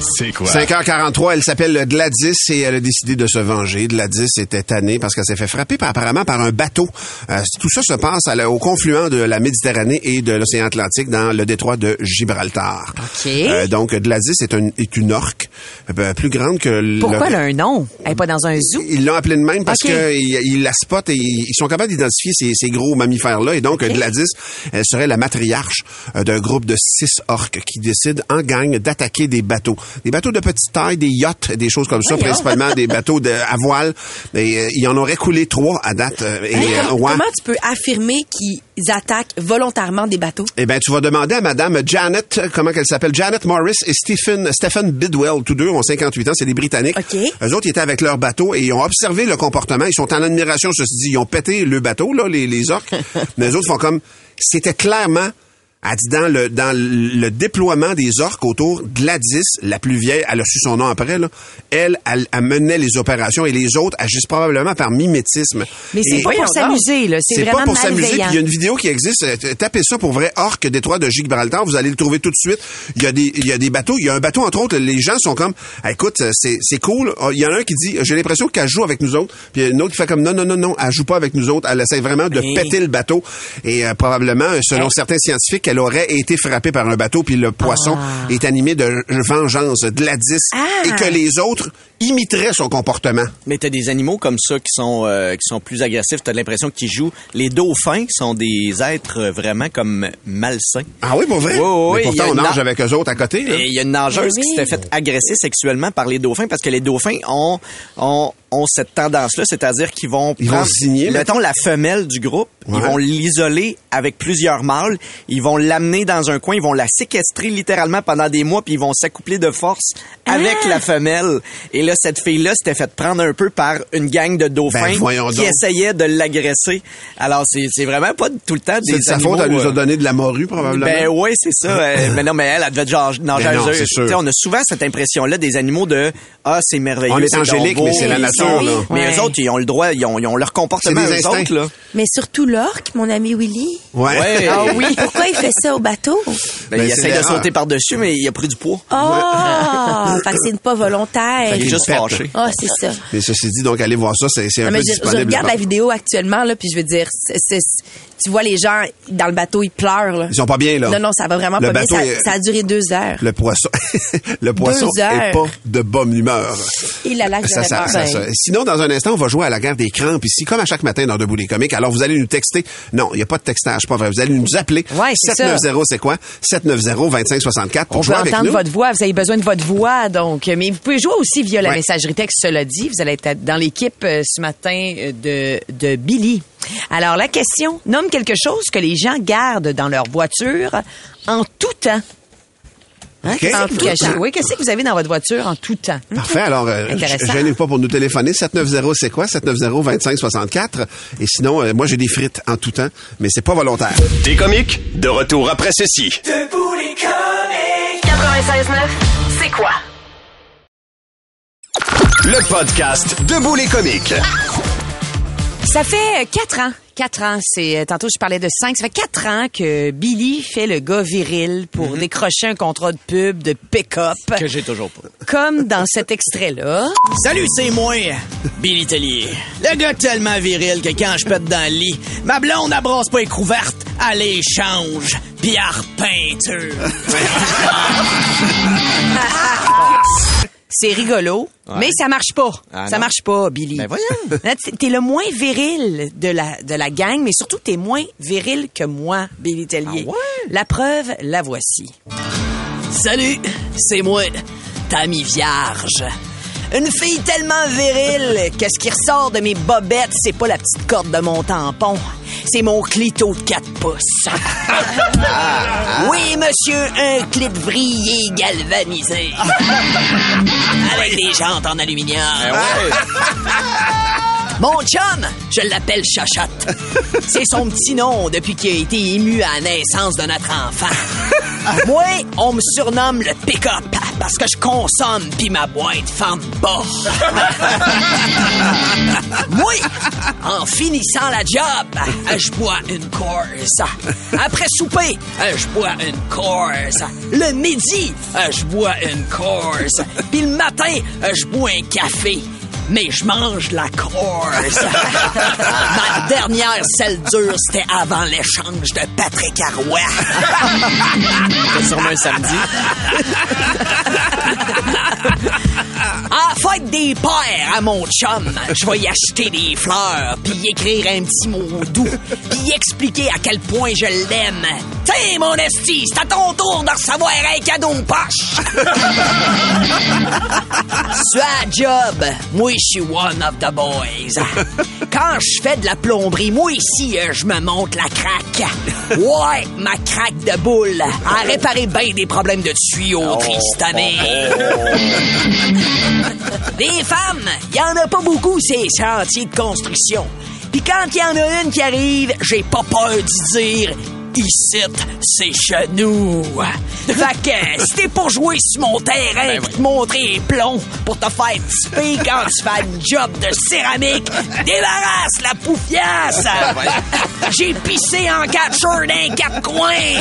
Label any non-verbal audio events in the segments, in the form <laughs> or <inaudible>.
C'est quoi? 5h43, elle s'appelle Gladys et elle a décidé de se venger. Gladys était tannée parce qu'elle s'est fait frapper par, apparemment par un bateau. Euh, tout ça se passe à la- au confluent de la Méditerranée et de l'océan Atlantique dans le détroit de Gibraltar. OK. Euh, donc Gladys est, un- est une orque euh, plus grande que le... Pourquoi elle a un nom? Elle est pas dans un zoo? Ils l'ont appelée de même parce OK. qu'ils ils la spotent et ils sont capables d'identifier ces, ces gros mammifères-là. Et donc, Gladys, elle serait la matriarche d'un groupe de six orques qui décident en gang d'attaquer des bateaux. Des bateaux de petite taille, des yachts, des choses comme ça, principalement des bateaux de, à voile. Et, euh, il en aurait coulé trois à date. euh, et, euh, ouais. Comment tu peux affirmer qu'ils attaquent volontairement des bateaux? Eh ben, tu vas demander à Madame Janet, euh, comment qu'elle s'appelle, Janet Morris et Stephen, Stephen Bidwell, tous deux ont 58 ans, c'est des Britanniques. OK. Eux autres, ils étaient avec leur bateau et ils ont observé le comportement. Ils sont en admiration, ceci dit. Ils ont pété le bateau, là, les, les orques. <laughs> Mais les autres font comme, c'était clairement, elle dit dans le, dans le déploiement des orques autour, Gladys, la plus vieille, elle a su son nom après, là. Elle, elle, elle menait les opérations et les autres agissent probablement par mimétisme. Mais c'est pas pour s'amuser, là. C'est c'est vraiment pas pour s'amuser. Il y a une vidéo qui existe. euh, Tapez ça pour vrai. Orque Détroit de Gibraltar. Vous allez le trouver tout de suite. Il y a des, il y a des bateaux. Il y a un bateau, entre autres. Les gens sont comme, Ah, écoute, euh, c'est, c'est cool. Ah, Il y en a un qui dit, j'ai l'impression qu'elle joue avec nous autres. Puis il y a une autre qui fait comme, non, non, non, non, elle joue pas avec nous autres. Elle essaie vraiment de Mais- péter le bateau. Et euh, probablement, selon certains scientifiques, elle aurait été frappée par un bateau. Puis le poisson Ah. est animé de vengeance, de la 10. Ah. Et que les autres imiteraient son comportement. Mais t'as des animaux comme ça qui sont euh, qui sont plus agressifs. T'as l'impression qu'ils jouent. Les dauphins sont des êtres vraiment comme malsains. Ah oui, pour vrai? Oui, oui, Mais oui, pourtant, on nage na- avec eux autres à côté. il y a une nageuse qui s'était fait agresser sexuellement par les dauphins parce que les dauphins ont ont, ont cette tendance-là, c'est-à-dire qu'ils vont Ils vont prendre, signer, mettons la femelle du groupe, Ouais. ils vont l'isoler avec plusieurs mâles, ils vont l'amener dans un coin, ils vont la séquestrer littéralement pendant des mois, puis ils vont s'accoupler de force avec Ah! la femelle. Et là, cette fille-là s'était fait prendre un peu par une gang de dauphins Ben, qui essayaient de l'agresser. Alors, c'est vraiment pas tout le temps des C'est de sa faute, elle nous a euh, donné de la morue, probablement. ben oui, c'est ça. <laughs> Euh, mais non, mais elle, elle devait être genre nager Ben non, sûr. On a souvent cette impression-là des animaux de ah c'est merveilleux. On est c'est angélique, mais c'est la nature, sont- là. Mais Ouais. eux autres, ils ont le droit, ils ont, ils ont leur comportement eux autres là. Mais surtout l'orque, mon ami Willy. Ouais. Ouais. Ah oui. Pourquoi il fait ça au bateau? Ben, Ben, il essaie de sauter par dessus, mais il a pris du poids. Oh! <laughs> fait que c'est pas volontaire. Il est juste fâché. Ah, c'est ça. Mais ceci dit, donc, allez voir ça, c'est un Non, peu mais je, je disponible. regarde la vidéo actuellement, là, puis je veux dire, c'est- tu vois les gens dans le bateau, ils pleurent. Là. Ils sont pas bien, là. Non, non, ça va vraiment Le pas bien. Ça, est- ça a duré deux heures. Le poisson, <laughs> le poisson est pas de bonne humeur. Il a que Ça, ça, peur. ça, ça. Sinon, dans un instant, on va jouer à la guerre des crampes ici, comme à chaque matin dans Debout les comiques. Alors, vous allez nous texter. Non, il n'y a pas de textage, pas vrai. Vous allez nous appeler. Ouais, c'est ça. 790, c'est quoi? 790-2564 pour On jouer avec entendre nous. votre voix. Vous avez besoin de votre voix, donc. Mais vous pouvez jouer aussi via la Ouais. messagerie texte, cela dit. Vous allez être dans l'équipe euh, ce matin euh, de, de Billy. Alors, la question, nomme quelque chose que les gens gardent dans leur voiture en tout temps. Hein? Qu'est-ce En que vous tout cachez? temps. Oui, qu'est-ce que vous avez dans votre voiture en tout temps? Parfait. Alors, euh, Intéressant. je gênez pas pour nous téléphoner. 790, c'est quoi? 790-2564. Et sinon, euh, moi, j'ai des frites en tout temps, mais c'est pas volontaire. Des comiques, de retour après ceci. 96.9. C'est quoi? Le podcast Debout les comiques. Ça fait quatre ans. Quatre ans. C'est euh, tantôt je parlais de cinq. Ça fait quatre ans que Billy fait le gars viril pour décrocher un contrat de pub de pick-up. Que j'ai toujours pas. Comme dans cet extrait-là. Salut, c'est moi, Billy Tellier. Le gars tellement viril que quand je pète dans le lit, ma blonde abrasse pas écrou verte, elle échange, pierre peinture. <laughs> C'est rigolo, mais ça marche pas. Ah ça non? marche pas, Billy. Ben voyons. <laughs> Hein, T'es le moins viril de la, de la gang, mais surtout t'es moins viril que moi, Billy Tellier. Ah ouais? La preuve, la voici. Salut, c'est moi, Tammy Vierge. Une fille tellement virile que ce qui ressort de mes bobettes, c'est pas la petite corde de mon tampon. C'est mon clito de 4 pouces. <laughs> oui, monsieur, un clit vrillé galvanisé. Avec des jantes en aluminium. Mon chum, je l'appelle Chachotte. C'est son petit nom depuis qu'il a été ému à la naissance de notre enfant. <laughs> Moi, on me surnomme le pick-up. Parce que je consomme puis ma boîte ferme pas. <laughs> Moi, en finissant la job, je bois une course. Après souper, je bois une course. Le midi, je bois une course. Puis le matin, je bois un café. Mais je mange la course. <laughs> Ma dernière selle dure, c'était avant l'échange de Patrick Arroy. <laughs> C'est sûrement un samedi. <laughs> À des pères à mon chum, je vais y acheter des fleurs, puis y écrire un petit mot doux, puis y expliquer à quel point je l'aime. Tiens, mon esti, c'est à ton tour de recevoir un cadeau poche. <laughs> La job, moi, je suis one of the boys. Quand je fais de la plomberie, moi, ici, euh, je me monte la craque. Ouais, ma craque de boule a réparé bien des problèmes de tuyaux, Tristané. <laughs> Des femmes, il y en a pas beaucoup ces chantiers de construction. Puis quand il y en a une qui arrive, j'ai pas peur d'y dire Ici, c'est chez nous. <laughs> Fait que, si t'es pour jouer sur mon terrain pis te montrer les plombs pour te faire tiper quand tu fais un job de céramique, débarrasse la poufiasse! <laughs> J'ai pissé en catcheur d'un quatre coins!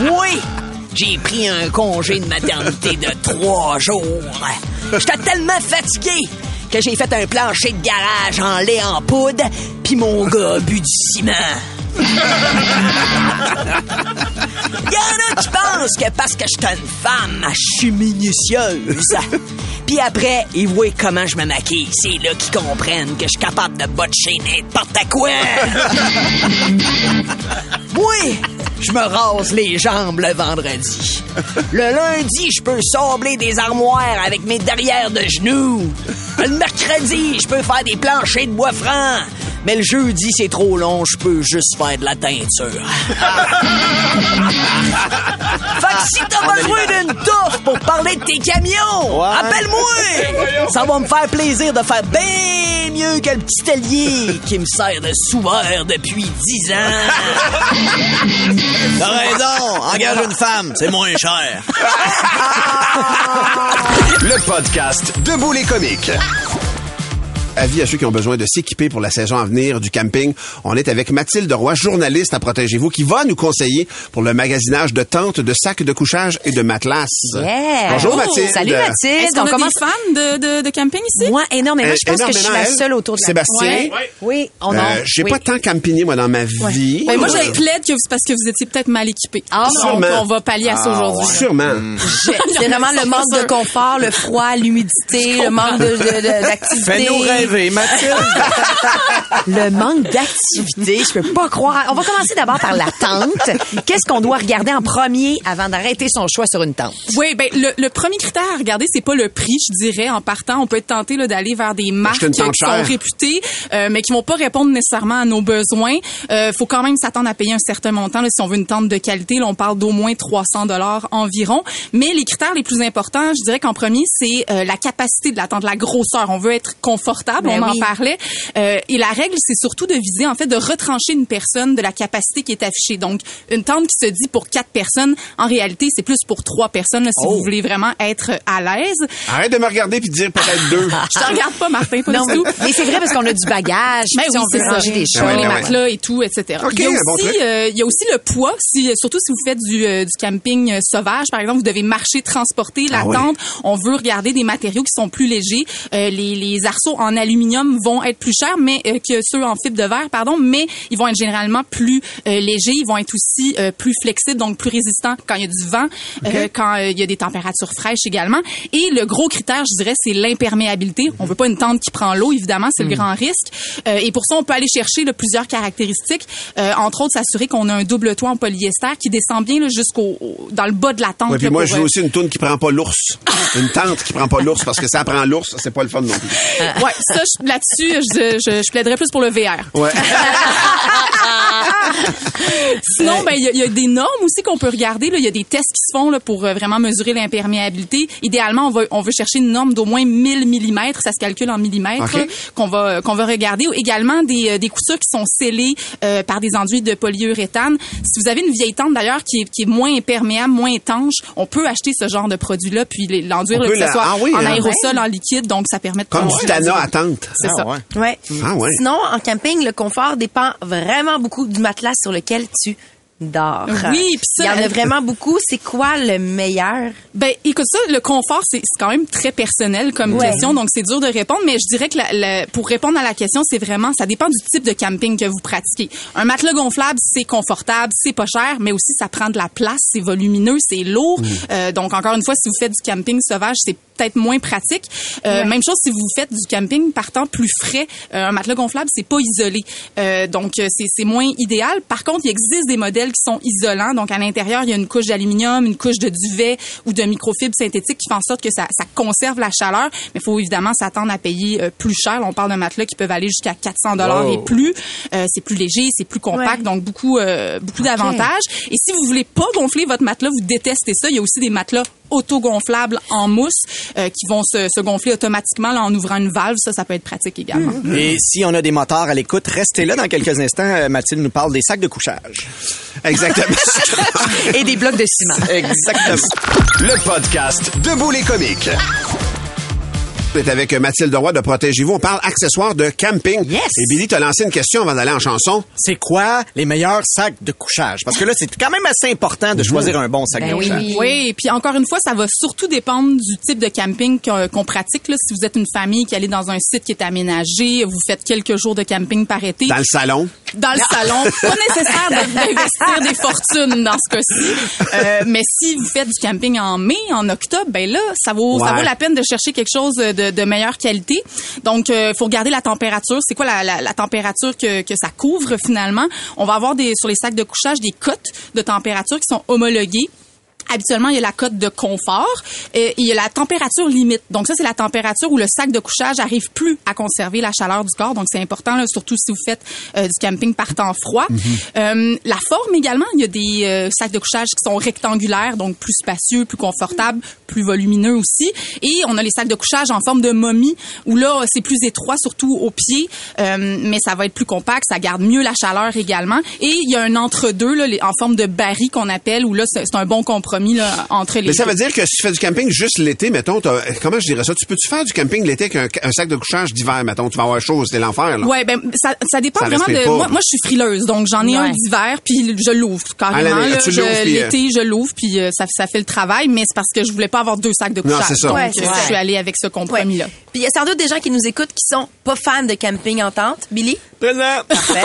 <laughs> Moi, j'ai pris un congé de maternité de trois jours. J'étais tellement fatigué que j'ai fait un plancher de garage en lait en poudre, puis mon gars a bu du ciment. Il y en a qui pensent que parce que je suis une femme, je suis minutieuse. Puis après, ils voient comment je me maquille. C'est là qu'ils comprennent que je suis capable de botcher n'importe quoi. Moi, je me rase les jambes le vendredi. <laughs> Le lundi, je peux sabler des armoires avec mes derrières de genoux. Le mercredi, je peux faire des planchers de bois franc. Mais le jeudi, c'est trop long, je peux juste faire de la teinture. <laughs> fait que si t'as besoin d'une touffe pour parler de tes camions, appelle-moi! Ça va me faire plaisir de faire bien mieux que le petit allié qui me sert de souverain depuis dix ans. T'as raison, engage une femme, c'est moins cher. <laughs> Le podcast Debout les comiques. Avis à ceux qui ont besoin de s'équiper pour la saison à venir du camping. On est avec Mathilde Roy, journaliste à Protégez-vous, qui va nous conseiller pour le magasinage de tentes, de sacs de couchage et de matelas. Yeah. Bonjour Oh, Mathilde. Salut Mathilde. Est-ce qu'on On a commence. des fans de, de, de camping ici? Moi, énormément. Euh, Je pense que je suis la seule autour de la Sébastien? Ouais. Oui, on Euh, a. J'ai oui. pas tant campigné, moi, dans ma vie. Ben, moi, Euh, je plaide que c'est parce que vous étiez peut-être mal équipés. Ah, sûrement. on va pallier à ça aujourd'hui. Sûrement. C'est vraiment le manque de confort, le froid, l'humidité, le manque de- de- de- Mathilde. <laughs> Le manque d'activité, je peux pas croire. On va commencer d'abord par la tente. Qu'est-ce qu'on doit regarder en premier avant d'arrêter son choix sur une tente? Oui, ben le, le premier critère à regarder, c'est pas le prix, je dirais. En partant, on peut être tenté là, d'aller vers des marques qui sont chère. réputées, euh, mais qui vont pas répondre nécessairement à nos besoins. Euh, faut quand même s'attendre à payer un certain montant là, si on veut une tente de qualité. Là, on parle d'au moins 300 dollars environ. Mais les critères les plus importants, je dirais qu'en premier, c'est euh, la capacité de la tente, la grosseur. On veut être confortable, Ben on oui. en parlait. Euh, et la règle, c'est surtout de viser en fait de retrancher une personne de la capacité qui est affichée. Donc une tente qui se dit pour quatre personnes, en réalité, c'est plus pour trois personnes là, si Oh. vous voulez vraiment être à l'aise. Arrête de me regarder puis de dire peut-être deux. <laughs> Je te regarde pas, Martin, pas Non, du tout. mais c'est vrai parce qu'on a du bagage. Ben puis oui, on c'est peut ça. ranger des Ben choses. ouais, les ben ouais. matelas et tout, etc. Il, y a bon aussi, euh, il y a aussi le poids. Si, surtout si vous faites du, euh, du camping euh, sauvage, par exemple, vous devez marcher, transporter la Ah oui. tente. On veut regarder des matériaux qui sont plus légers. Euh, les, les arceaux en aluminium vont être plus chers, mais euh, que ceux en fibre de verre, pardon, mais ils vont être généralement plus euh, légers. Ils vont être aussi euh, plus flexibles, donc plus résistants quand il y a du vent, euh, quand euh, il y a des températures fraîches également. Et le gros critère, je dirais, c'est l'imperméabilité. On veut pas une tente qui prend l'eau, évidemment, c'est le grand risque. Euh, et pour ça, on peut aller chercher là, plusieurs caractéristiques. Entre autres, s'assurer qu'on a un double toit en polyester qui descend bien jusqu'au au- dans le bas de la tente. Ouais, puis là, moi, je veux aussi une toune qui prend pas l'ours. <laughs> Une tente qui prend pas l'ours parce que ça prend l'ours, c'est pas le fun non plus. Ouais, ça, là-dessus, je, je, je plaiderais plus pour le VR. Ouais. <laughs> <laughs> Sinon, ben il y, a- il y a des normes aussi qu'on peut regarder. là. Il y a des tests qui se font là, pour euh, vraiment mesurer l'imperméabilité. Idéalement, on, va, on veut chercher une norme d'au moins 1000 mm. Ça se calcule en millimètres OK. là, qu'on va qu'on va regarder. Également des, euh, des coutures qui sont scellées euh, par des enduits de polyuréthane. Si vous avez une vieille tente d'ailleurs qui est, qui est moins imperméable, moins étanche, on peut acheter ce genre de produit-là puis l'enduire que la- ce soit ah oui, en hein? aérosol, en liquide, donc ça permet de Comme du Tana à tente. C'est ça. ouais. Ouais. Ah ouais. Sinon, en camping, le confort dépend vraiment beaucoup du matelas sur lequel tu dors. Oui, puis ça, Il y en a elle- vraiment beaucoup. C'est quoi le meilleur? Ben, écoute ça, le confort, c'est quand même très personnel comme Ouais. question, donc c'est dur de répondre. Mais je dirais que la- la- pour répondre à la question, c'est vraiment, ça dépend du type de camping que vous pratiquez. Un matelas gonflable, c'est confortable, c'est pas cher, mais aussi ça prend de la place, c'est volumineux, c'est lourd. Euh, donc encore une fois, si vous faites du camping sauvage, c'est peut-être moins pratique. Euh, Même chose si vous faites du camping par temps plus frais. Euh, un matelas gonflable, c'est pas isolé, Euh, donc euh, c'est moins idéal. Par contre, il existe des modèles qui sont isolants. Donc à l'intérieur, il y a une couche d'aluminium, une couche de duvet ou de microfibre synthétique qui fait en sorte que ça, ça conserve la chaleur. Mais il faut évidemment s'attendre à payer euh, plus cher. On parle de matelas qui peuvent aller jusqu'à 400 dollars et plus. Euh, c'est plus léger, c'est plus compact, Ouais. donc beaucoup euh, beaucoup d'avantages. Et si vous voulez pas gonfler votre matelas, vous détestez ça, il y a aussi des matelas autogonflables en mousse euh, qui vont se, se gonfler automatiquement là, en ouvrant une valve. Ça, ça peut être pratique également. Et si on a des motards à l'écoute, restez là dans quelques instants. Euh, Mathilde nous parle des sacs de couchage. Exactement. <laughs> Et des blocs de ciment. Exactement. Le podcast Debout les comiques. On est avec Mathilde Roy de Protégez-vous. On parle accessoires de camping. Yes. Et Billy t'a lancé une question avant d'aller en chanson. C'est quoi les meilleurs sacs de couchage? Parce que là, c'est quand même assez important de choisir un bon sac Ben de oui. couchage. Oui, et puis encore une fois, ça va surtout dépendre du type de camping qu'on pratique. Là. Si vous êtes une famille qui allait dans un site qui est aménagé, vous faites quelques jours de camping par été. Dans le salon. dans le salon. <laughs> Pas nécessaire d'investir des fortunes dans ce cas-ci. Euh, mais si vous faites du camping en mai, en octobre, ben là, ça vaut, ça vaut la peine de chercher quelque chose de, de meilleure qualité. Donc, il faut regarder la température. C'est quoi la, la, la température que, que ça couvre finalement? On va avoir des, sur les sacs de couchage des cotes de température qui sont homologuées. Habituellement, il y a la cote de confort et il y a la température limite. Donc ça, c'est la température où le sac de couchage arrive plus à conserver la chaleur du corps. Donc c'est important, là, surtout si vous faites euh, du camping par temps froid. Euh, la forme également, il y a des euh, sacs de couchage qui sont rectangulaires, donc plus spacieux, plus confortables, plus volumineux aussi. Et on a les sacs de couchage en forme de momie où là, c'est plus étroit, surtout aux pieds, euh, mais ça va être plus compact, ça garde mieux la chaleur également. Et il y a un entre-deux en forme de baril qu'on appelle, où là, c'est un bon compromis là, entre les Mais ça veut dire que si tu fais du camping juste l'été, mettons, comment je dirais ça? Tu peux-tu faire du camping l'été avec un, un sac de couchage d'hiver, mettons? Tu vas avoir chaud, c'était l'enfer, là. Ouais, ben ça, ça dépend Ça vraiment de. Moi, moi, je suis frileuse, donc j'en ai un d'hiver, puis je l'ouvre carrément. L'été, je l'ouvre, puis euh, ça, ça fait le travail, mais c'est parce que je voulais pas avoir deux sacs de Non, couchage. c'est ça. Donc, Ouais, euh, c'est ça. je suis allée avec ce Ouais. compromis-là. Puis il y a sans doute des gens qui nous écoutent qui sont pas fans de camping en tente. Billy? Présent. Parfait.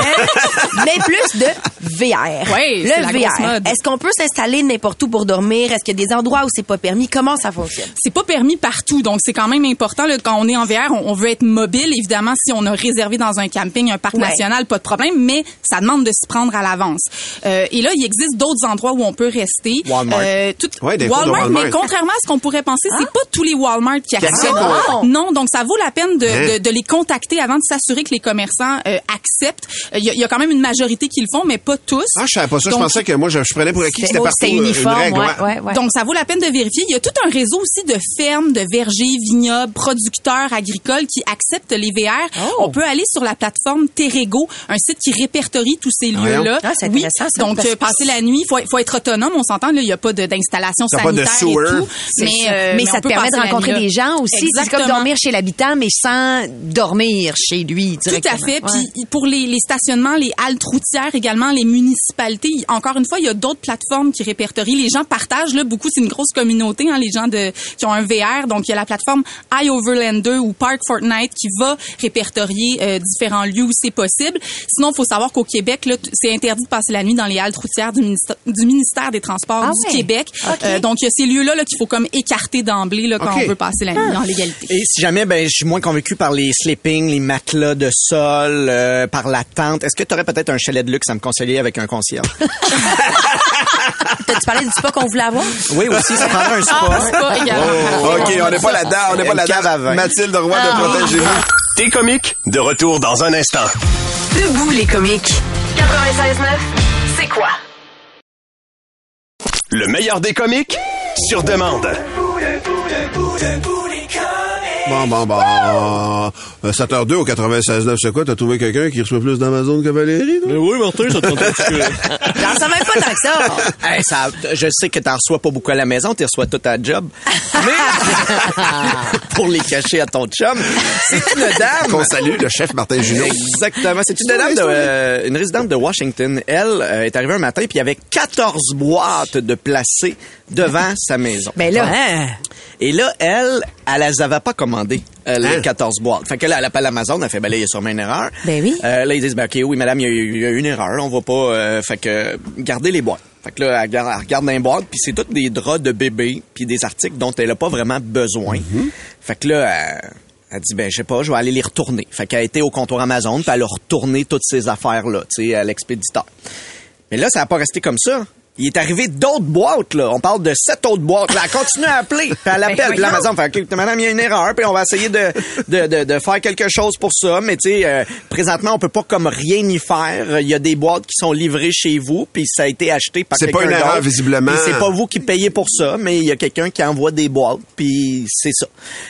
Mais plus de VR. La le VR. Est-ce qu'on peut s'installer n'importe où pour dormir? Est-ce qu'il y a des endroits où c'est pas permis? Comment ça fonctionne? c'est pas permis partout, donc c'est quand même important. Là, quand on est en VR, on, on veut être mobile. Évidemment, si on a réservé dans un camping, un parc Ouais. national, pas de problème, mais ça demande de s'y prendre à l'avance. Euh, et là, il existe d'autres endroits où on peut rester. Walmart. Euh, tout, Ouais, des Walmart, Walmart. mais contrairement à ce qu'on pourrait penser, c'est pas tous les Walmart qui acceptent. ouais. Non, donc ça vaut la peine de, Hein? de, de les contacter avant de s'assurer que les commerçants euh, acceptent. Euh, Il y, a- il y a quand même une majorité qui le font, mais pas tous. Ah, je savais pas ça. Donc, je pensais que moi, je, je prenais pour acquis que c'était partout C'était euh, uniforme, une règle. ouais, ouais, ouais. Donc, ça vaut la peine de vérifier. Il y a tout un réseau aussi de fermes, de vergers, vignobles, producteurs agricoles qui acceptent les VR. Oh. On peut aller sur la plateforme Terrego, un site qui répertorie tous ces lieux-là. Ah, c'est oui. ça. Donc, Parce euh, passer la nuit, il faut, faut être autonome. On s'entend, là, il n'y a pas de- d'installation T'as pas de sanitaire sewer. et tout. Mais, ça. euh, mais ça te peut permet de rencontrer des gens aussi. C'est comme dormir chez l'habitant, mais sans dormir chez lui Tout à fait. Ouais. Puis pour les, les stationnements, les haltes routières également, les municipalités, encore une fois, il y a d'autres plateformes qui répertorient. Les gens partagent là beaucoup. C'est une grosse communauté, hein, les gens de qui ont un VR. Donc il y a la plateforme iOverlander ou Park Fortnite qui va répertorier euh, différents lieux où c'est possible. Sinon, il faut savoir qu'au Québec, c'est interdit de passer la nuit dans les haltes routières du ministère, du ministère des Transports Ah du ouais? Québec. OK. Euh, donc il y a ces lieux-là là, qu'il faut comme écarter d'emblée là, quand on veut passer la nuit en légalité. Et si jamais ben, je suis moins convaincu par les sleeping, les matelas de sol, euh, par la tente, est-ce que tu aurais peut-être un chalet de luxe à me conseiller avec un concierge? <laughs> T'as-tu parlé du spa qu'on voulait avoir? oui, aussi, ça prendrait un spa. Ah. Oh, OK, on n'est pas là-dedans. On n'est pas là-dedans. Mathilde Roy de Protégez-vous. T'es comique, de retour dans un instant. Debout les comiques. c'est quoi? Le meilleur des comiques? Sur demande. Bon, bon, bon. Euh, 7h02 au 96.9, c'est quoi? T'as trouvé quelqu'un qui reçoit plus d'Amazon que Valérie? toi? oui, Martin, ça te J'en <laughs> savais pas tant que ça. <laughs> Hey, ça, je sais que t'en reçois pas beaucoup à la maison, tu reçois tout à job. Mais <laughs> pour les cacher à ton chum, c'est une dame. Qu'on salue, le chef Martin Junot. Exactement. C'est une dame, de, euh, une résidente de Washington. Elle euh, est arrivée un matin puis il y avait 14 boîtes de placées devant sa maison. Ben là, hein? Et là, elle, elle les avait pas commandées, euh, les Hein? 14 boîtes. Fait que là, elle appelle Amazon, elle fait, ben là, il y a sûrement une erreur. Ben oui. Euh, là, ils disent, ben OK, oui, madame, il y a, il y a une erreur, on va pas... euh, fait que, gardez les boîtes. Fait que là, elle regarde, elle regarde dans les boîtes, puis c'est toutes des draps de bébé, puis des articles dont elle a pas vraiment besoin. Fait que là, elle, elle dit, ben, je sais pas, je vais aller les retourner. Fait qu'elle a été au comptoir Amazon, puis elle a retourné toutes ces affaires-là, tu sais, à l'expéditeur. Mais là, ça n'a pas resté comme ça. Il est arrivé d'autres boîtes, là. On parle de sept autres boîtes. Là, elle continue à appeler. Puis elle appelle. Puis l'Amazon fait, OK, madame, il y a une erreur. Puis on va essayer de, de, de, de faire quelque chose pour ça. Mais tu sais, euh, présentement, on peut pas comme rien y faire. Il y a des boîtes qui sont livrées chez vous. Puis ça a été acheté par C'est quelqu'un pas une erreur, visiblement. C'est pas vous qui payez pour ça. Mais il y a quelqu'un qui envoie des boîtes. Puis c'est ça.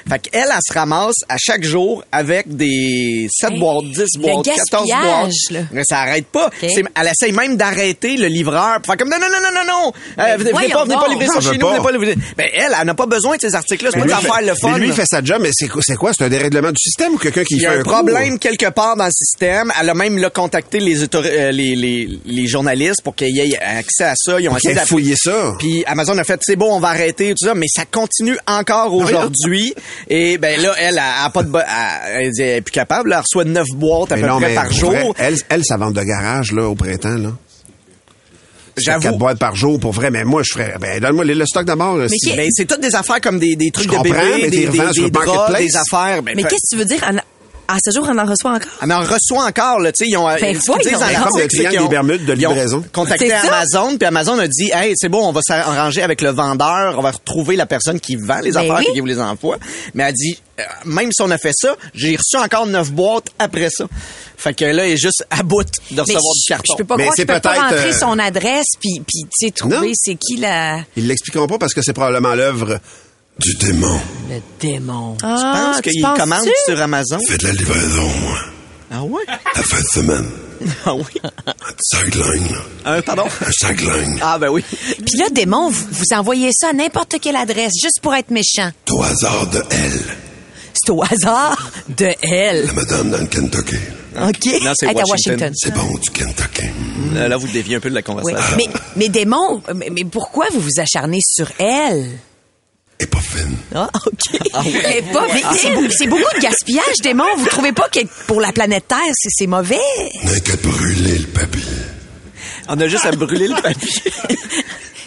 Fait qu'elle, elle se ramasse à chaque jour avec des 7 Hey, boîtes, 10 le boîtes, 14 boîtes. là. Mais ça arrête pas. C'est- Elle essaye même d'arrêter le livreur. Faire comme non, non, non, non, non, non. Euh, venez pas, venez pas livrer ça chez nous, pas. venez pas livrer. Ben, elle, elle n'a pas besoin de ces articles-là. C'est pas une affaire le fun. mais lui, fait sa job, mais c'est quoi? C'est quoi? C'est un dérèglement du système ou quelqu'un qui Il y fait a un coup? problème quelque part dans le système. Elle a même là, contacté les, autori- euh, les, les, les journalistes pour qu'il y ait accès à ça. Ils ont essayé d'appeler- fouillé ça. Puis Amazon a fait, c'est bon, on va arrêter tout ça, mais ça continue encore aujourd'hui. Et ben là, elle a, a pas de, bo- elle, elle dit, elle est plus capable. là. Elle reçoit neuf boîtes à Mais peu non, près par jour. elle, elle, sa vente de garage, là, au printemps, là. J'avoue. Quatre boîtes par jour, pour vrai. Mais moi, je ferais, ben, donne-moi le, stock d'abord. si- Ben, c'est toutes des affaires comme des, des trucs Je de bébé, mais des, des, des des affaires. Ben, Mais fait- qu'est-ce que tu veux dire? En- À ce jour, on en reçoit encore? Elle en reçoit encore, là, tu sais, ils ont, Ben, Comme le des Bermudes de ils ont livraison. contacté? Amazon, puis Amazon a dit, hey, c'est bon, on va s'arranger avec le vendeur, on va retrouver la personne qui vend les Ben affaires oui. et qui vous les envoie. Mais elle dit, euh, même si on a fait ça, j'ai reçu encore neuf boîtes après ça. Fait que là, elle est juste à bout de Mais recevoir du je, carton. je peux pas Mais croire c'est qu'il peut pas peut-être, rentrer euh, son adresse puis puis tu sais trouver c'est qui la Ils l'expliqueront pas parce que c'est probablement l'œuvre du démon. le démon. Je pense qu'il commande sur Amazon? Fais de la livraison, moi. Ah ouais? La fin de semaine. <laughs> Ah oui? Un sideline, là. Un, pardon? Un sideline. Ah ben oui. Puis là démon, vous, vous envoyez ça à n'importe quelle adresse juste pour être méchant. Au hasard de elle. C'est au hasard de elle. La madame dans le Kentucky. OK. Non, c'est Elle est à Washington. C'est bon, du Kentucky. Euh, Là, vous déviez un peu de la Oui. conversation. Mais mais démon, mais, mais pourquoi vous vous acharnez sur elle? Et pas fine. Ah, OK. <laughs> Elle est pas Mais c'est beau- c'est beaucoup de gaspillage, démon. Vous trouvez pas que pour la planète Terre, c'est c'est mauvais? N'a qu'à brûler le papier. On a juste à brûler le papier. <laughs>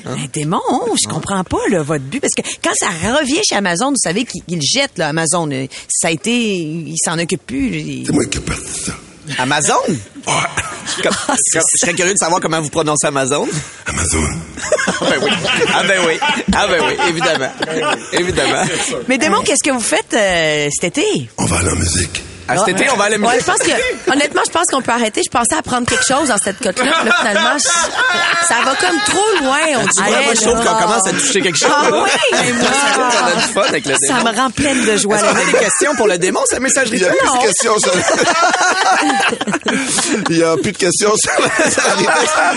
Mais démon, je comprends pas là, votre but. Parce que quand ça revient chez Amazon, vous savez qu'ils jettent, là, Amazon. euh, Ça a été... Ils s'en occupent plus. C'est moi qui ai parti ça. Amazon? Comme- Ah, comme- je serais curieux de savoir comment vous prononcez Amazon. Amazon. Ah ben oui. Ah ben oui. Ah ben oui, évidemment. Évidemment. Mais démon, qu'est-ce que vous faites euh, cet été? On va à la musique. À cet été, on va aller Ouais, je pense que, honnêtement, je pense qu'on peut arrêter. Je pensais à prendre quelque chose dans cette cote-là. Puis là, finalement, je- ça va comme trop loin, on dirait. Ouais, moi, je trouve là. qu'on commence à toucher quelque chose. Ah oui, mais moi- Ça a du fun avec le Ça démon. me rend pleine de joie. Est-ce qu'on a des questions pour le démon, sa messagerie? Il y a plus de questions sur <laughs> Il y a plus de questions sur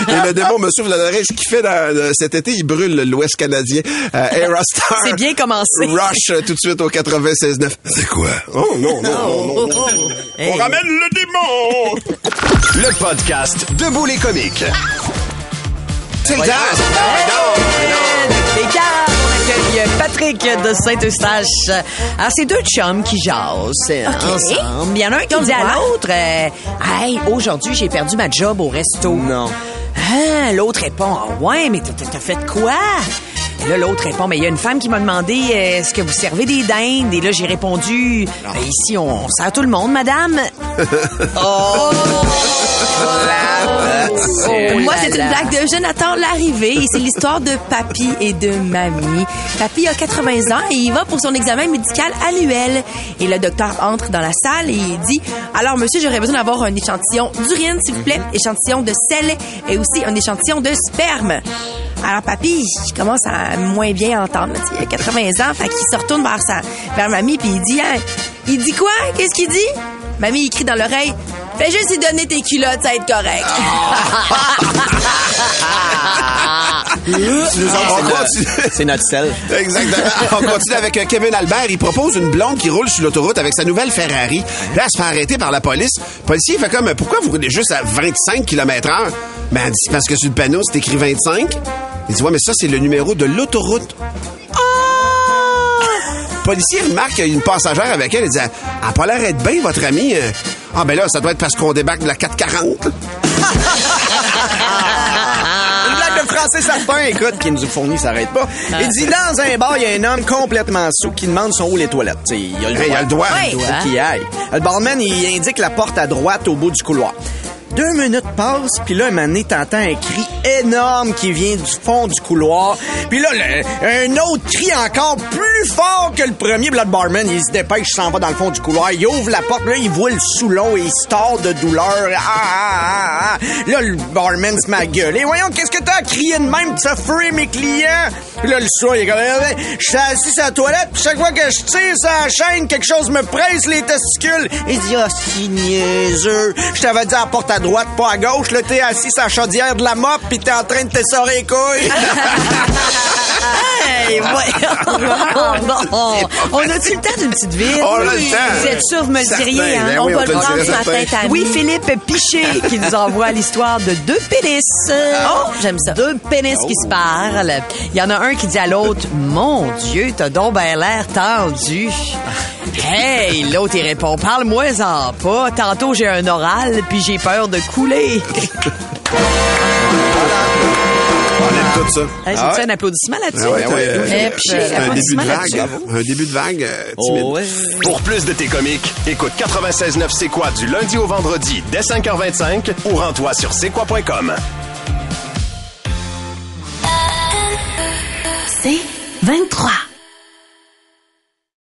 Et le démon, monsieur Vladaré, ce qu'il fait dans, euh, cet été, il brûle l'Ouest canadien. Euh, Aerostar. C'est bien commencé. Rush euh, tout de suite au 96.9. C'est quoi? Oh non, non, non, non, non. Hey. On ramène le démon! Le podcast Debout les comiques. C'est le on accueille Patrick de Saint-Eustache. Alors, c'est deux chums qui jasent euh, ensemble. Il y en a un qui dit à l'autre, euh, Hey, aujourd'hui, j'ai perdu ma job au resto. Non. Hein, L'autre répond, ah ouais, mais t'as fait quoi? Et là, l'autre répond, mais il y a une femme qui m'a demandé, euh, est-ce que vous servez des dindes? Et là, j'ai répondu, Ben, ici, on, on sert tout le monde, madame. <laughs> oh! Oh, Moi, c'est une blague de Jonathan Larrivée et c'est l'histoire de Papy et de Mamie. Papy a 80 ans et il va pour son examen médical annuel. Et le docteur entre dans la salle et il dit Alors, monsieur, j'aurais besoin d'avoir un échantillon d'urine, s'il vous plaît, échantillon de sel et aussi un échantillon de sperme. Alors, papy, il commence à moins bien entendre. Il a 80 ans, fait qu'il se retourne vers, sa, vers mamie puis il dit hein, Il dit quoi? Qu'est-ce qu'il dit? Mamie, il crie dans l'oreille Fais juste lui donner tes culottes, ça va être correct. On continue. C'est notre sel. Exactement. On continue avec euh, Kevin Albert. Il propose une blonde qui roule sur l'autoroute avec sa nouvelle Ferrari. Là, elle se fait arrêter par la police. Le policier fait comme, pourquoi vous roulez juste à 25 km heure? Ben, elle dit, C'est parce que sur le panneau, c'est écrit 25. Il dit, ouais, mais ça, c'est le numéro de l'autoroute. Le policier remarque qu'il y a une passagère avec elle. Il dit, elle a pas l'air d'être bien, votre amie. Euh, Ah, ben là, ça doit être parce qu'on débarque de la 440. <laughs> Une blague de français certain, écoute, qui nous fournit, ça s'arrête pas. Il dit, dans un bar, il y a un homme complètement sous qui demande sont où les toilettes. T'sais, il a le Hey, il a le droit. Il faut y aille. Le barman, il indique la porte à droite au bout du couloir. Deux minutes passent, puis là, un moment t'entends un cri énorme qui vient du fond du couloir. Puis là, le- un autre cri encore plus fort que le premier. Le barman, il se dépêche, il s'en va dans le fond du couloir. Il ouvre la porte, là, il voit le sous-long et il se tord de douleur. Ah, ah, ah, ah. Là, le barman se met à. Voyons, qu'est-ce que t'as à crier de même? Tu as mes clients? Puis là, le soir, il est comme, Eh, je suis assis sur la toilette, puis chaque fois que je tire la chaîne, quelque chose me presse les testicules. Il dit, ah, c'est niaiseux. Je t'avais dit à la porte à droite, pas à gauche. Là, t'es assis sur la chaudière de la mop, puis t'es en train de t'essorer les couilles. Hey, voyons donc. On a-tu le temps d'une petite ville? On a le temps. Vous êtes sûr, vous me le diriez, hein? Ben On oui, va le prendre ce matin, certain. Tammy. Oui, Philippe Piché qui nous envoie l'histoire de deux pénis. Oh, j'aime ça. Deux pénis qui se parlent. Il y en a un qui dit à l'autre, Mon Dieu, t'as donc ben l'air tendu. Hey, l'autre, il répond, parle-moi-en pas. Tantôt, j'ai un oral, puis j'ai peur de couler. On aime tout ça. Hey, Ah J'ai-tu ouais? un applaudissement là-dessus? Ah ouais, ouais, euh, un début de vague. Un début de vague euh, timide. Oh, ouais. Pour plus de tes comiques, écoute 96.9 C'est quoi du lundi au vendredi dès 5h25 ou rends-toi sur c'est quoi.com. C'est 23.